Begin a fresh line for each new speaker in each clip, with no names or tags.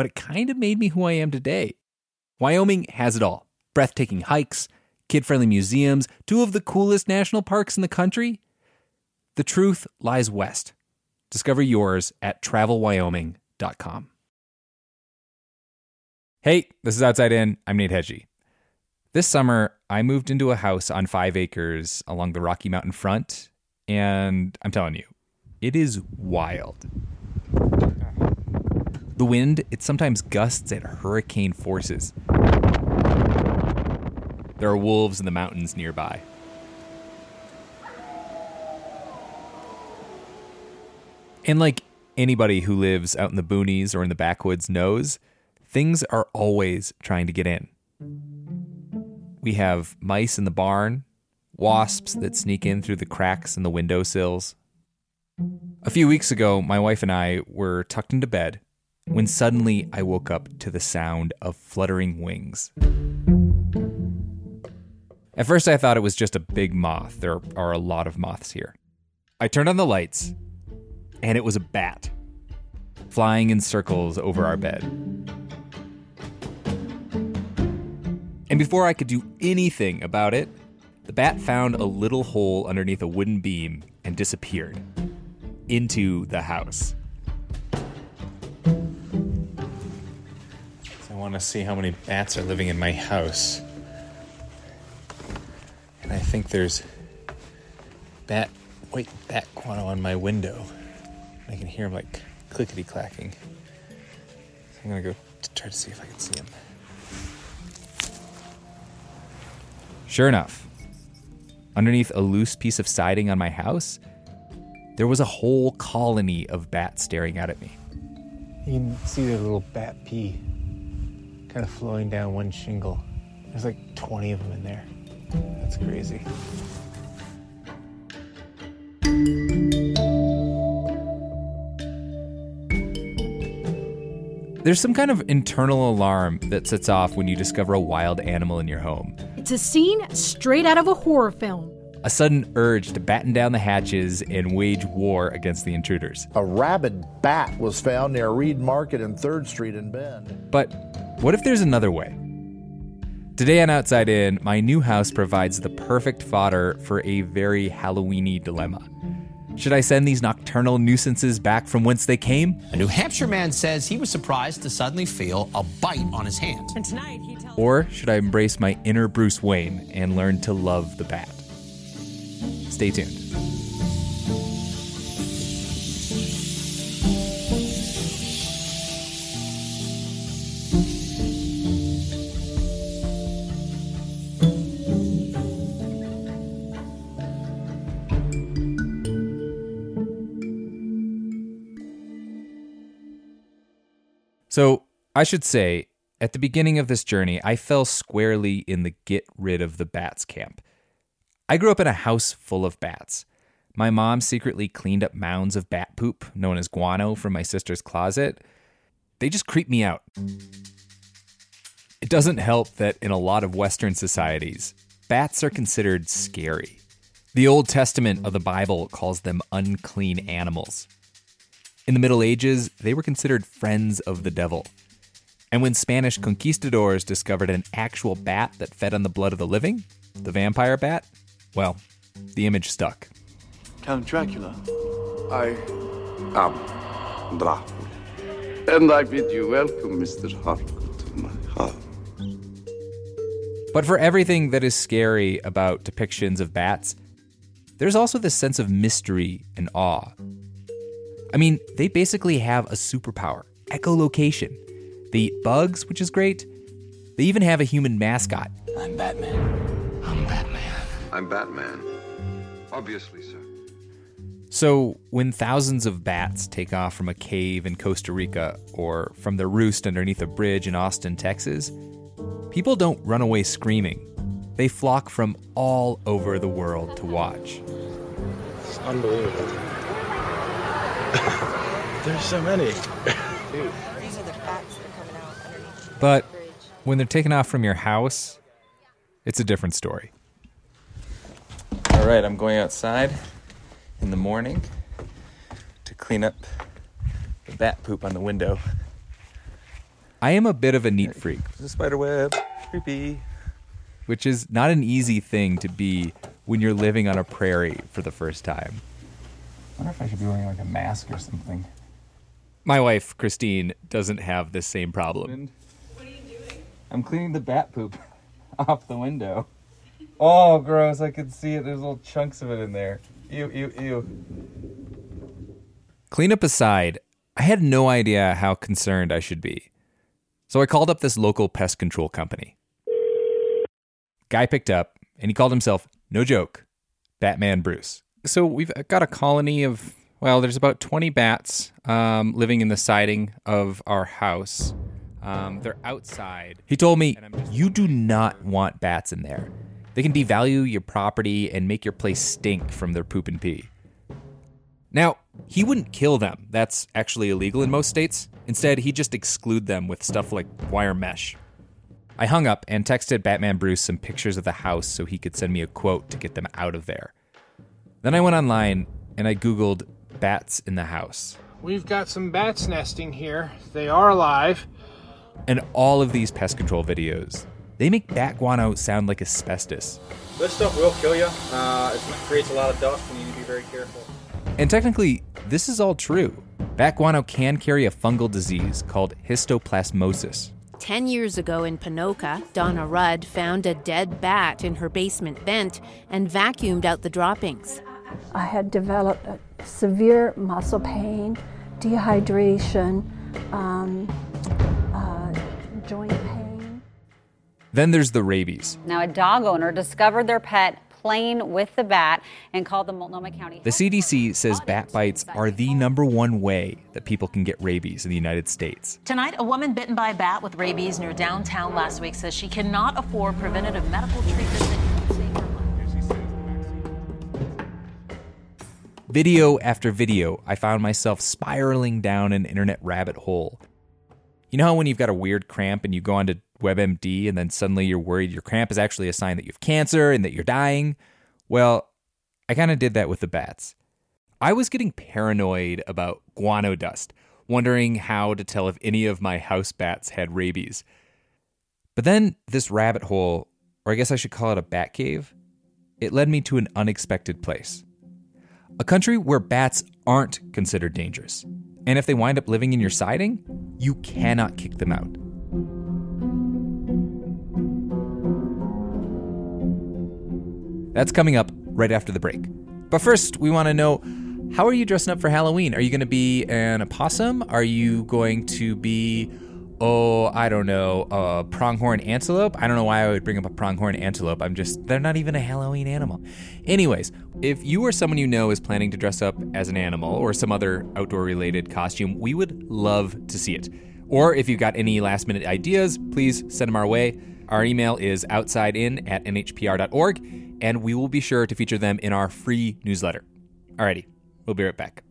but it kind of made me who I am today. Wyoming has it all breathtaking hikes, kid friendly museums, two of the coolest national parks in the country. The truth lies west. Discover yours at travelwyoming.com. Hey, this is Outside In. I'm Nate Hegyi. This summer, I moved into a house on five acres along the Rocky Mountain front, and I'm telling you, it is wild. The wind, it sometimes gusts at hurricane forces. There are wolves in the mountains nearby. And like anybody who lives out in the boonies or in the backwoods knows, things are always trying to get in. We have mice in the barn, wasps that sneak in through the cracks in the windowsills. A few weeks ago, my wife and I were tucked into bed when suddenly I woke up to the sound of fluttering wings. At first, I thought it was just a big moth. There are a lot of moths here. I turned on the lights, and it was a bat flying in circles over our bed. And before I could do anything about it, the bat found a little hole underneath a wooden beam and disappeared into the house.
Want to see how many bats are living in my house. And I think there's bat white bat guano on my window. I can hear him like clickety clacking. So I'm gonna go to try to see if I can see him.
Sure enough, underneath a loose piece of siding on my house, there was a whole colony of bats staring out at me.
You can see their little bat pee kind of flowing down one shingle. There's like 20 of them in there. That's crazy.
There's some kind of internal alarm that sets off when you discover a wild animal in your home.
It's a scene straight out of a horror film.
A sudden urge to batten down the hatches and wage war against the intruders.
A rabid bat was found near Reed Market and 3rd Street in Bend.
But what if there's another way? Today on Outside In, my new house provides the perfect fodder for a very Halloweeny dilemma. Should I send these nocturnal nuisances back from whence they came?
A New Hampshire man says he was surprised to suddenly feel a bite on his hand.
And tonight he tells
Or should I embrace my inner Bruce Wayne and learn to love the bat? Stay tuned. So, I should say, at the beginning of this journey, I fell squarely in the get rid of the bats camp. I grew up in a house full of bats. My mom secretly cleaned up mounds of bat poop, known as guano, from my sister's closet. They just creep me out. It doesn't help that in a lot of Western societies, bats are considered scary. The Old Testament of the Bible calls them unclean animals. In the Middle Ages, they were considered friends of the devil. And when Spanish conquistadors discovered an actual bat that fed on the blood of the living, the vampire bat, well, the image stuck.
Count Dracula.
I am Dracula. And I bid you welcome, Mr. Harcourt, to my house.
But for everything that is scary about depictions of bats, there's also this sense of mystery and awe. I mean, they basically have a superpower echolocation. They eat bugs, which is great. They even have a human mascot.
I'm Batman.
I'm Batman.
I'm Batman. Obviously, sir.
So, when thousands of bats take off from a cave in Costa Rica or from their roost underneath a bridge in Austin, Texas, people don't run away screaming. They flock from all over the world to watch.
It's unbelievable. There's so many.
These are the bats that are coming out underneath
But when they're taken off from your house, it's a different story.
All right, I'm going outside in the morning to clean up the bat poop on the window.
I am a bit of a neat freak,
There's a spider web. Creepy.
which is not an easy thing to be when you're living on a prairie for the first time.
I wonder if I should be wearing like a mask or something.
My wife, Christine, doesn't have this same problem.
What are you doing? I'm cleaning the bat poop off the window. Oh, gross. I can see it. There's little chunks of it in there. Ew, ew, ew.
Cleanup aside, I had no idea how concerned I should be. So I called up this local pest control company. Guy picked up, and he called himself, no joke, Batman Bruce. So we've got a colony of, well, there's about 20 bats um, living in the siding of our house. Um, they're outside. He told me, you do not want bats in there. They can devalue your property and make your place stink from their poop and pee. Now, he wouldn't kill them. That's actually illegal in most states. Instead, he'd just exclude them with stuff like wire mesh. I hung up and texted Batman Bruce some pictures of the house so he could send me a quote to get them out of there. Then I went online and I Googled bats in the house.
We've got some bats nesting here. They are alive.
And all of these pest control videos, they make bat guano sound like asbestos.
This stuff will kill you. Uh, it creates a lot of dust, and you need to be very careful.
And technically, this is all true. Bat guano can carry a fungal disease called histoplasmosis.
Ten years ago in Ponoka, Donna Rudd found a dead bat in her basement vent and vacuumed out the droppings.
I had developed severe muscle pain, dehydration, um, uh, joint pain.
Then there's the rabies.
Now, a dog owner discovered their pet playing with the bat and called the Multnomah County.
The CDC says bat bites are the number one way that people can get rabies in the United States.
Tonight, a woman bitten by a bat with rabies near downtown last week says she cannot afford preventative medical treatment
Video after video, I found myself spiraling down an internet rabbit hole. You know how when you've got a weird cramp and you go onto WebMD and then suddenly you're worried your cramp is actually a sign that you have cancer and that you're dying? Well, I kind of did that with the bats. I was getting paranoid about guano dust, wondering how to tell if any of my house bats had rabies. But then this rabbit hole, or I guess I should call it a bat cave, it led me to an unexpected place. A country where bats aren't considered dangerous. And if they wind up living in your siding, you cannot kick them out. That's coming up right after the break. But first, we want to know how are you dressing up for Halloween? Are you going to be an opossum? Are you going to be, oh, I don't know, a pronghorn antelope? I don't know why I would bring up a pronghorn antelope. I'm just, they're not even a Halloween animal. Anyways, if you or someone you know is planning to dress up as an animal or some other outdoor related costume, we would love to see it. Or if you've got any last minute ideas, please send them our way. Our email is outsidein at nhpr.org, and we will be sure to feature them in our free newsletter. Alrighty, we'll be right back.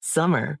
Summer,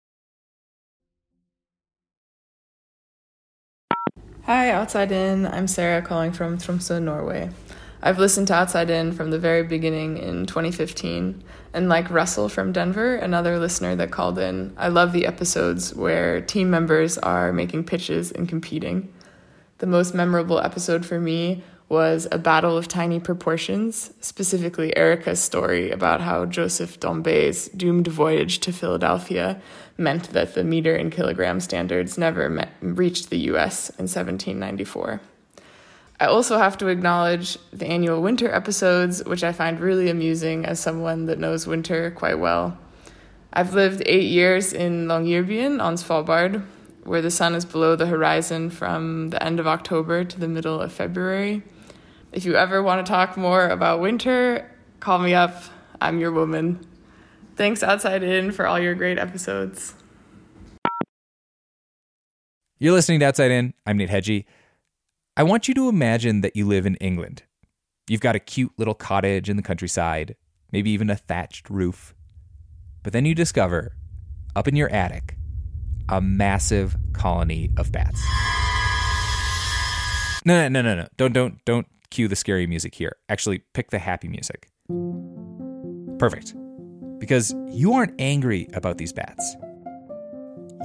Hi, Outside In. I'm Sarah calling from Tromsø, Norway. I've listened to Outside In from the very beginning in 2015. And like Russell from Denver, another listener that called in, I love the episodes where team members are making pitches and competing. The most memorable episode for me was A Battle of Tiny Proportions, specifically Erica's story about how Joseph Dombey's doomed voyage to Philadelphia meant that the meter and kilogram standards never met, reached the US in 1794. I also have to acknowledge the annual winter episodes, which I find really amusing as someone that knows winter quite well. I've lived eight years in Longyearbyen on Svalbard, where the sun is below the horizon from the end of October to the middle of February. If you ever want to talk more about winter, call me up. I'm your woman. Thanks, Outside In, for all your great episodes.
You're listening to Outside In. I'm Nate Hegyi. I want you to imagine that you live in England. You've got a cute little cottage in the countryside, maybe even a thatched roof. But then you discover, up in your attic, a massive colony of bats. No, no, no, no, no. Don't, don't, don't cue the scary music here. Actually, pick the happy music. Perfect. Because you aren't angry about these bats.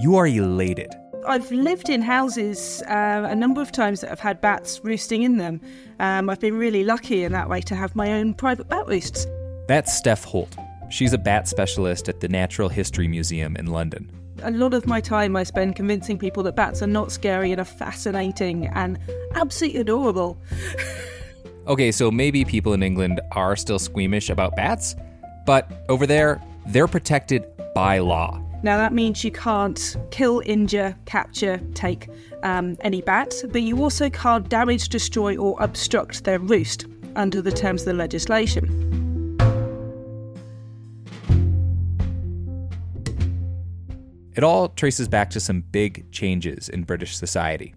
You are elated.
I've lived in houses uh, a number of times that have had bats roosting in them. Um, I've been really lucky in that way to have my own private bat roosts.
That's Steph Holt. She's a bat specialist at the Natural History Museum in London.
A lot of my time I spend convincing people that bats are not scary and are fascinating and absolutely adorable.
okay, so maybe people in England are still squeamish about bats, but over there, they're protected by law.
Now, that means you can't kill, injure, capture, take um, any bats, but you also can't damage, destroy, or obstruct their roost under the terms of the legislation.
It all traces back to some big changes in British society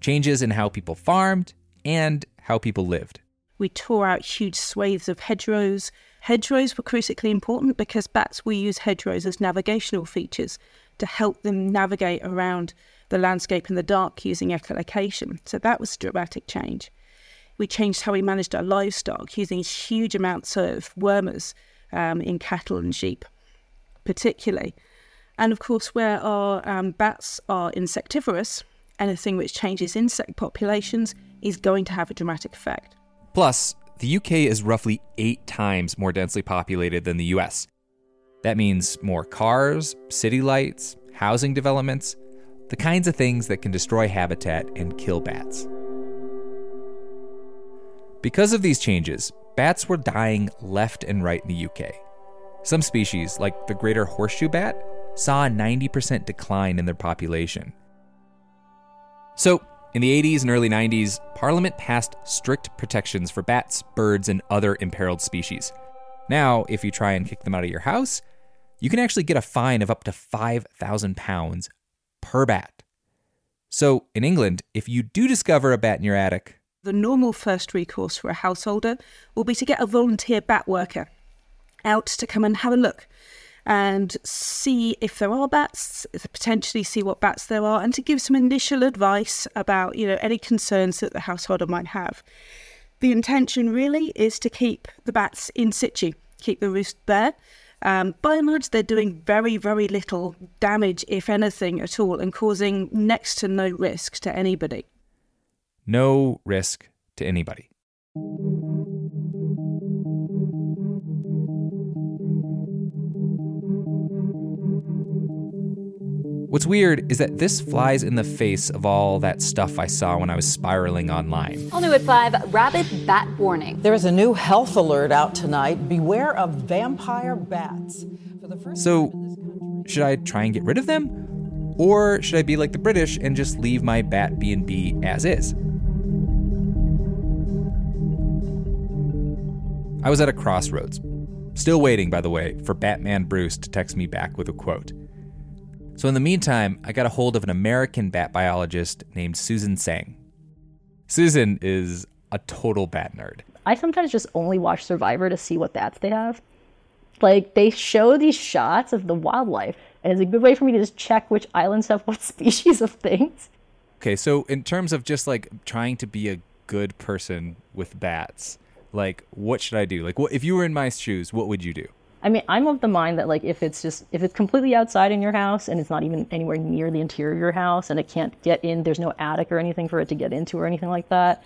changes in how people farmed and how people lived.
We tore out huge swathes of hedgerows. Hedgerows were critically important because bats will use hedgerows as navigational features to help them navigate around the landscape in the dark using echolocation. So that was a dramatic change. We changed how we managed our livestock using huge amounts of wormers um, in cattle and sheep, particularly. And of course, where our um, bats are insectivorous, anything which changes insect populations is going to have a dramatic effect.
Plus, the UK is roughly eight times more densely populated than the US. That means more cars, city lights, housing developments, the kinds of things that can destroy habitat and kill bats. Because of these changes, bats were dying left and right in the UK. Some species, like the greater horseshoe bat, saw a 90% decline in their population. So, in the 80s and early 90s, Parliament passed strict protections for bats, birds, and other imperiled species. Now, if you try and kick them out of your house, you can actually get a fine of up to £5,000 per bat. So, in England, if you do discover a bat in your attic,
the normal first recourse for a householder will be to get a volunteer bat worker out to come and have a look and see if there are bats, potentially see what bats there are, and to give some initial advice about you know any concerns that the householder might have. The intention really is to keep the bats in situ, keep the roost there. Um, by and large, they're doing very, very little damage, if anything at all, and causing next to no risk to anybody.
No risk to anybody. What's weird is that this flies in the face of all that stuff I saw when I was spiraling online.
All new at 5, rabid bat warning.
There is a new health alert out tonight. Beware of vampire bats. For the first
So, should I try and get rid of them? Or should I be like the British and just leave my bat B&B as is? I was at a crossroads. Still waiting, by the way, for Batman Bruce to text me back with a quote. So, in the meantime, I got a hold of an American bat biologist named Susan Tsang. Susan is a total bat nerd.
I sometimes just only watch Survivor to see what bats they have. Like, they show these shots of the wildlife, and it's a good way for me to just check which islands have what species of things.
Okay, so in terms of just like trying to be a good person with bats, like what should I do? Like, what if you were in my shoes? What would you do?
I mean, I'm of the mind that like if it's just if it's completely outside in your house and it's not even anywhere near the interior of your house and it can't get in, there's no attic or anything for it to get into or anything like that.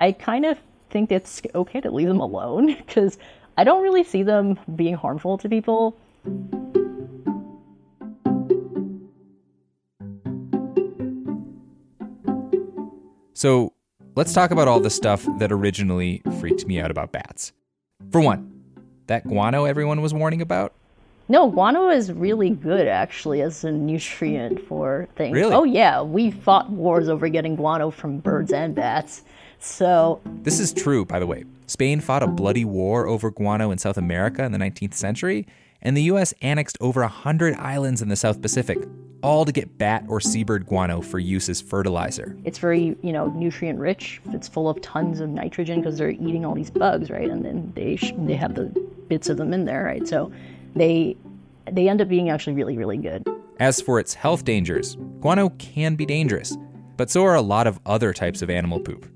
I kind of think it's okay to leave them alone because I don't really see them being harmful to people.
So, let's talk about all the stuff that originally freaked me out about bats. For one, that guano everyone was warning about?
No, guano is really good actually as a nutrient for things.
Really?
Oh yeah, we fought wars over getting guano from birds and bats. So
This is true, by the way. Spain fought a bloody war over guano in South America in the 19th century, and the US annexed over 100 islands in the South Pacific, all to get bat or seabird guano for use as fertilizer.
it's very you know nutrient rich. It's full of tons of nitrogen because they're eating all these bugs, right? And then they sh- they have the bits of them in there, right? So they they end up being actually really really good.
As for its health dangers, guano can be dangerous, but so are a lot of other types of animal poop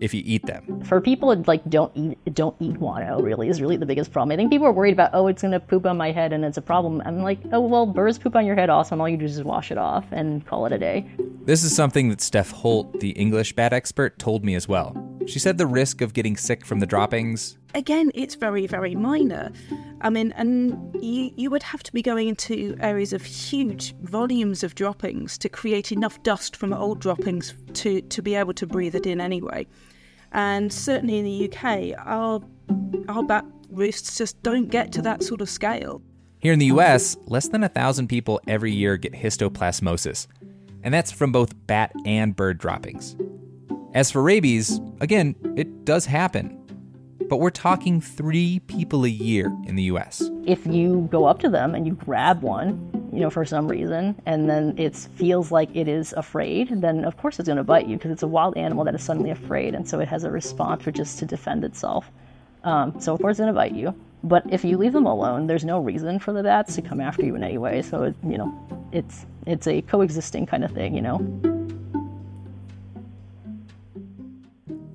if you eat them.
For people that like don't eat don't eat guano really is really the biggest problem. I think people are worried about oh it's gonna poop on my head and it's a problem. I'm like oh well birds poop on your head awesome. All you do is just wash it off and call it a day.
This is something that Steph Holt, the English bat expert, told me as well. She said the risk of getting sick from the droppings
again, it's very, very minor. I mean, and you, you would have to be going into areas of huge volumes of droppings to create enough dust from old droppings to, to be able to breathe it in anyway. And certainly in the UK, our, our bat roosts just don't get to that sort of scale.
Here in the US, less than a thousand people every year get histoplasmosis, and that's from both bat and bird droppings. As for rabies, again, it does happen, but we're talking three people a year in the US.
If you go up to them and you grab one, you know, for some reason, and then it feels like it is afraid, then of course it's going to bite you because it's a wild animal that is suddenly afraid, and so it has a response which is to defend itself. Um, so of course it's going to bite you. But if you leave them alone, there's no reason for the bats to come after you in any way. So it, you know, it's it's a coexisting kind of thing, you know.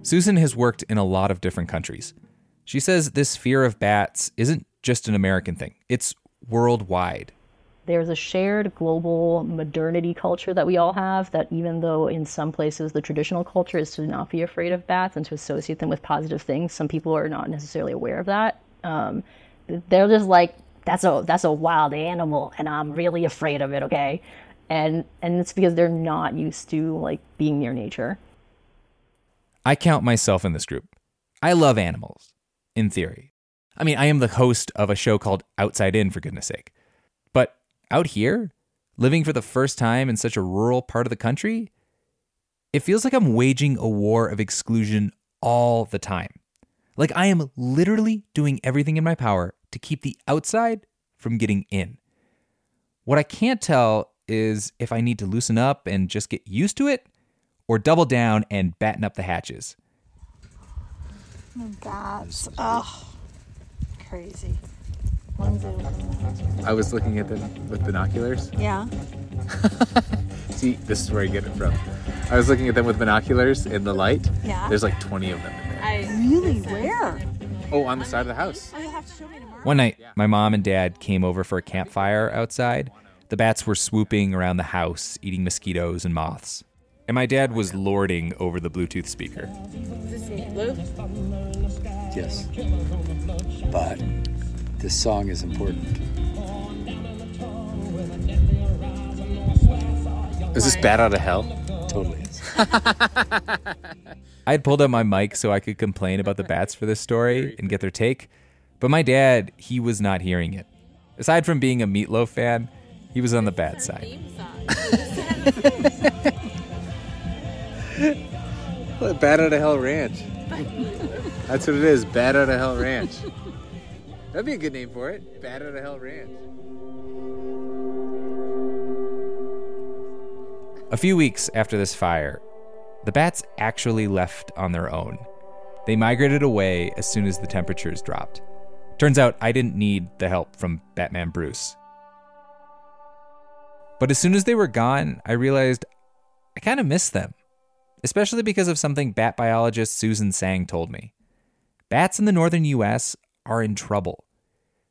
Susan has worked in a lot of different countries. She says this fear of bats isn't just an American thing, it's worldwide.
There's a shared global modernity culture that we all have that even though in some places the traditional culture is to not be afraid of bats and to associate them with positive things, some people are not necessarily aware of that. Um, they're just like, that's a that's a wild animal and I'm really afraid of it, okay? And and it's because they're not used to like being near nature.
I count myself in this group. I love animals, in theory. I mean, I am the host of a show called Outside In, for goodness sake. But out here, living for the first time in such a rural part of the country, it feels like I'm waging a war of exclusion all the time. Like I am literally doing everything in my power to keep the outside from getting in. What I can't tell is if I need to loosen up and just get used to it or double down and batten up the hatches.
Bats. Oh, crazy.
I was looking at them with binoculars.
Yeah.
See, this is where I get it from. I was looking at them with binoculars in the light.
Yeah.
There's like 20 of them in there.
I, really? Where?
Oh, on the side of the house.
Oh, you'll have to show me tomorrow.
One night, my mom and dad came over for a campfire outside. The bats were swooping around the house, eating mosquitoes and moths. And my dad was lording over the Bluetooth speaker.
Is this Blue?
Yes. But this song is important.
Is this Bat Out of Hell?
Totally is.
I had pulled up my mic so I could complain about the bats for this story and get their take, but my dad, he was not hearing it. Aside from being a Meatloaf fan, he was on the bad side.
Bat Out of Hell Ranch. That's what it is. Bat Out of Hell Ranch. That'd be a good name for it. Bat Out of Hell Ranch.
A few weeks after this fire, the bats actually left on their own. They migrated away as soon as the temperatures dropped. Turns out I didn't need the help from Batman Bruce. But as soon as they were gone, I realized I kind of missed them, especially because of something bat biologist Susan Tsang told me. Bats in the northern US are in trouble.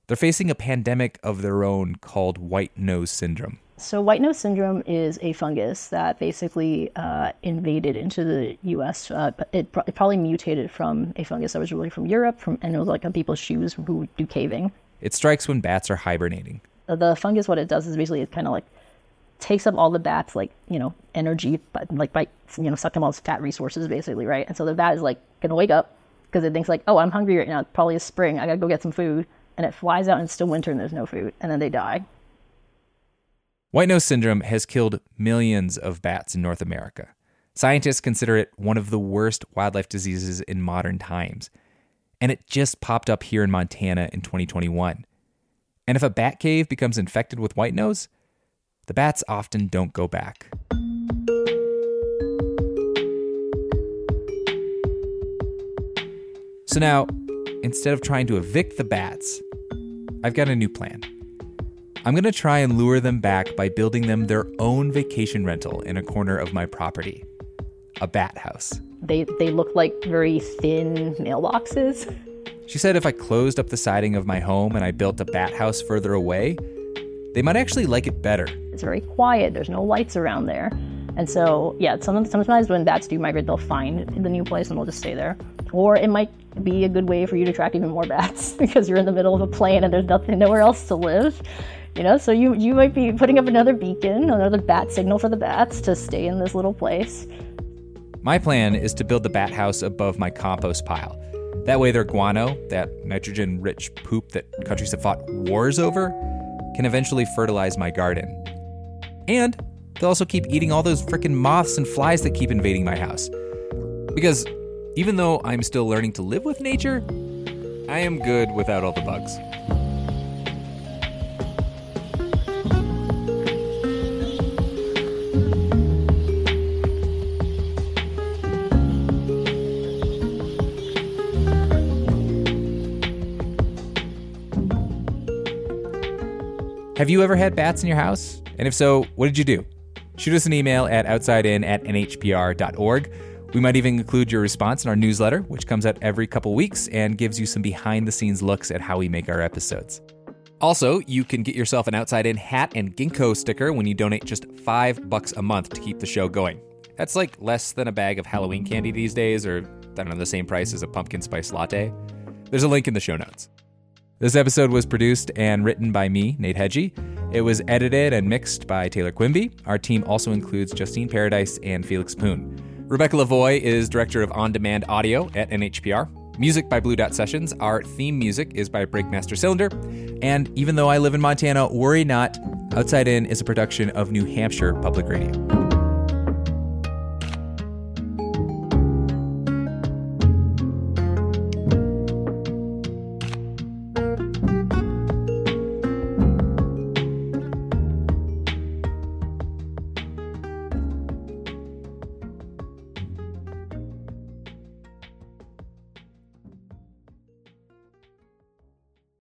They're facing a pandemic of their own called white nose syndrome.
So, white nose syndrome is a fungus that basically uh, invaded into the U.S. Uh, it, it, probably mutated from a fungus that was really from Europe, from and it was like on people's shoes who do caving.
It strikes when bats are hibernating.
The fungus, what it does is basically it kind of like takes up all the bats like you know energy, but like by you know suck them all its fat resources basically, right? And so the bat is like gonna wake up because it thinks like, oh, I'm hungry right now. It probably is spring. I gotta go get some food, and it flies out and it's still winter and there's no food, and then they die.
White nose syndrome has killed millions of bats in North America. Scientists consider it one of the worst wildlife diseases in modern times. And it just popped up here in Montana in 2021. And if a bat cave becomes infected with white nose, the bats often don't go back. So now, instead of trying to evict the bats, I've got a new plan. I'm going to try and lure them back by building them their own vacation rental in a corner of my property a bat house.
They, they look like very thin mailboxes.
She said if I closed up the siding of my home and I built a bat house further away, they might actually like it better.
It's very quiet, there's no lights around there. And so, yeah, sometimes, when bats do migrate, they'll find the new place and they'll just stay there. Or it might be a good way for you to attract even more bats because you're in the middle of a plain and there's nothing, nowhere else to live. You know, so you you might be putting up another beacon, another bat signal for the bats to stay in this little place.
My plan is to build the bat house above my compost pile. That way, their guano, that nitrogen rich poop that countries have fought wars over, can eventually fertilize my garden. And they'll also keep eating all those frickin' moths and flies that keep invading my house. Because even though I'm still learning to live with nature, I am good without all the bugs. Have you ever had bats in your house? And if so, what did you do? Shoot us an email at outsidein at nhpr.org. We might even include your response in our newsletter, which comes out every couple weeks and gives you some behind the scenes looks at how we make our episodes. Also, you can get yourself an Outside In hat and ginkgo sticker when you donate just five bucks a month to keep the show going. That's like less than a bag of Halloween candy these days, or I don't know, the same price as a pumpkin spice latte. There's a link in the show notes. This episode was produced and written by me, Nate Hegyi. It was edited and mixed by Taylor Quimby. Our team also includes Justine Paradis and Felix Poon. Rebecca Lavoie is director of on demand audio at NHPR. Music by Blue Dot Sessions. Our theme music is by Breakmaster Cylinder. And even though I live in Montana, worry not, Outside In is a production of New Hampshire Public Radio.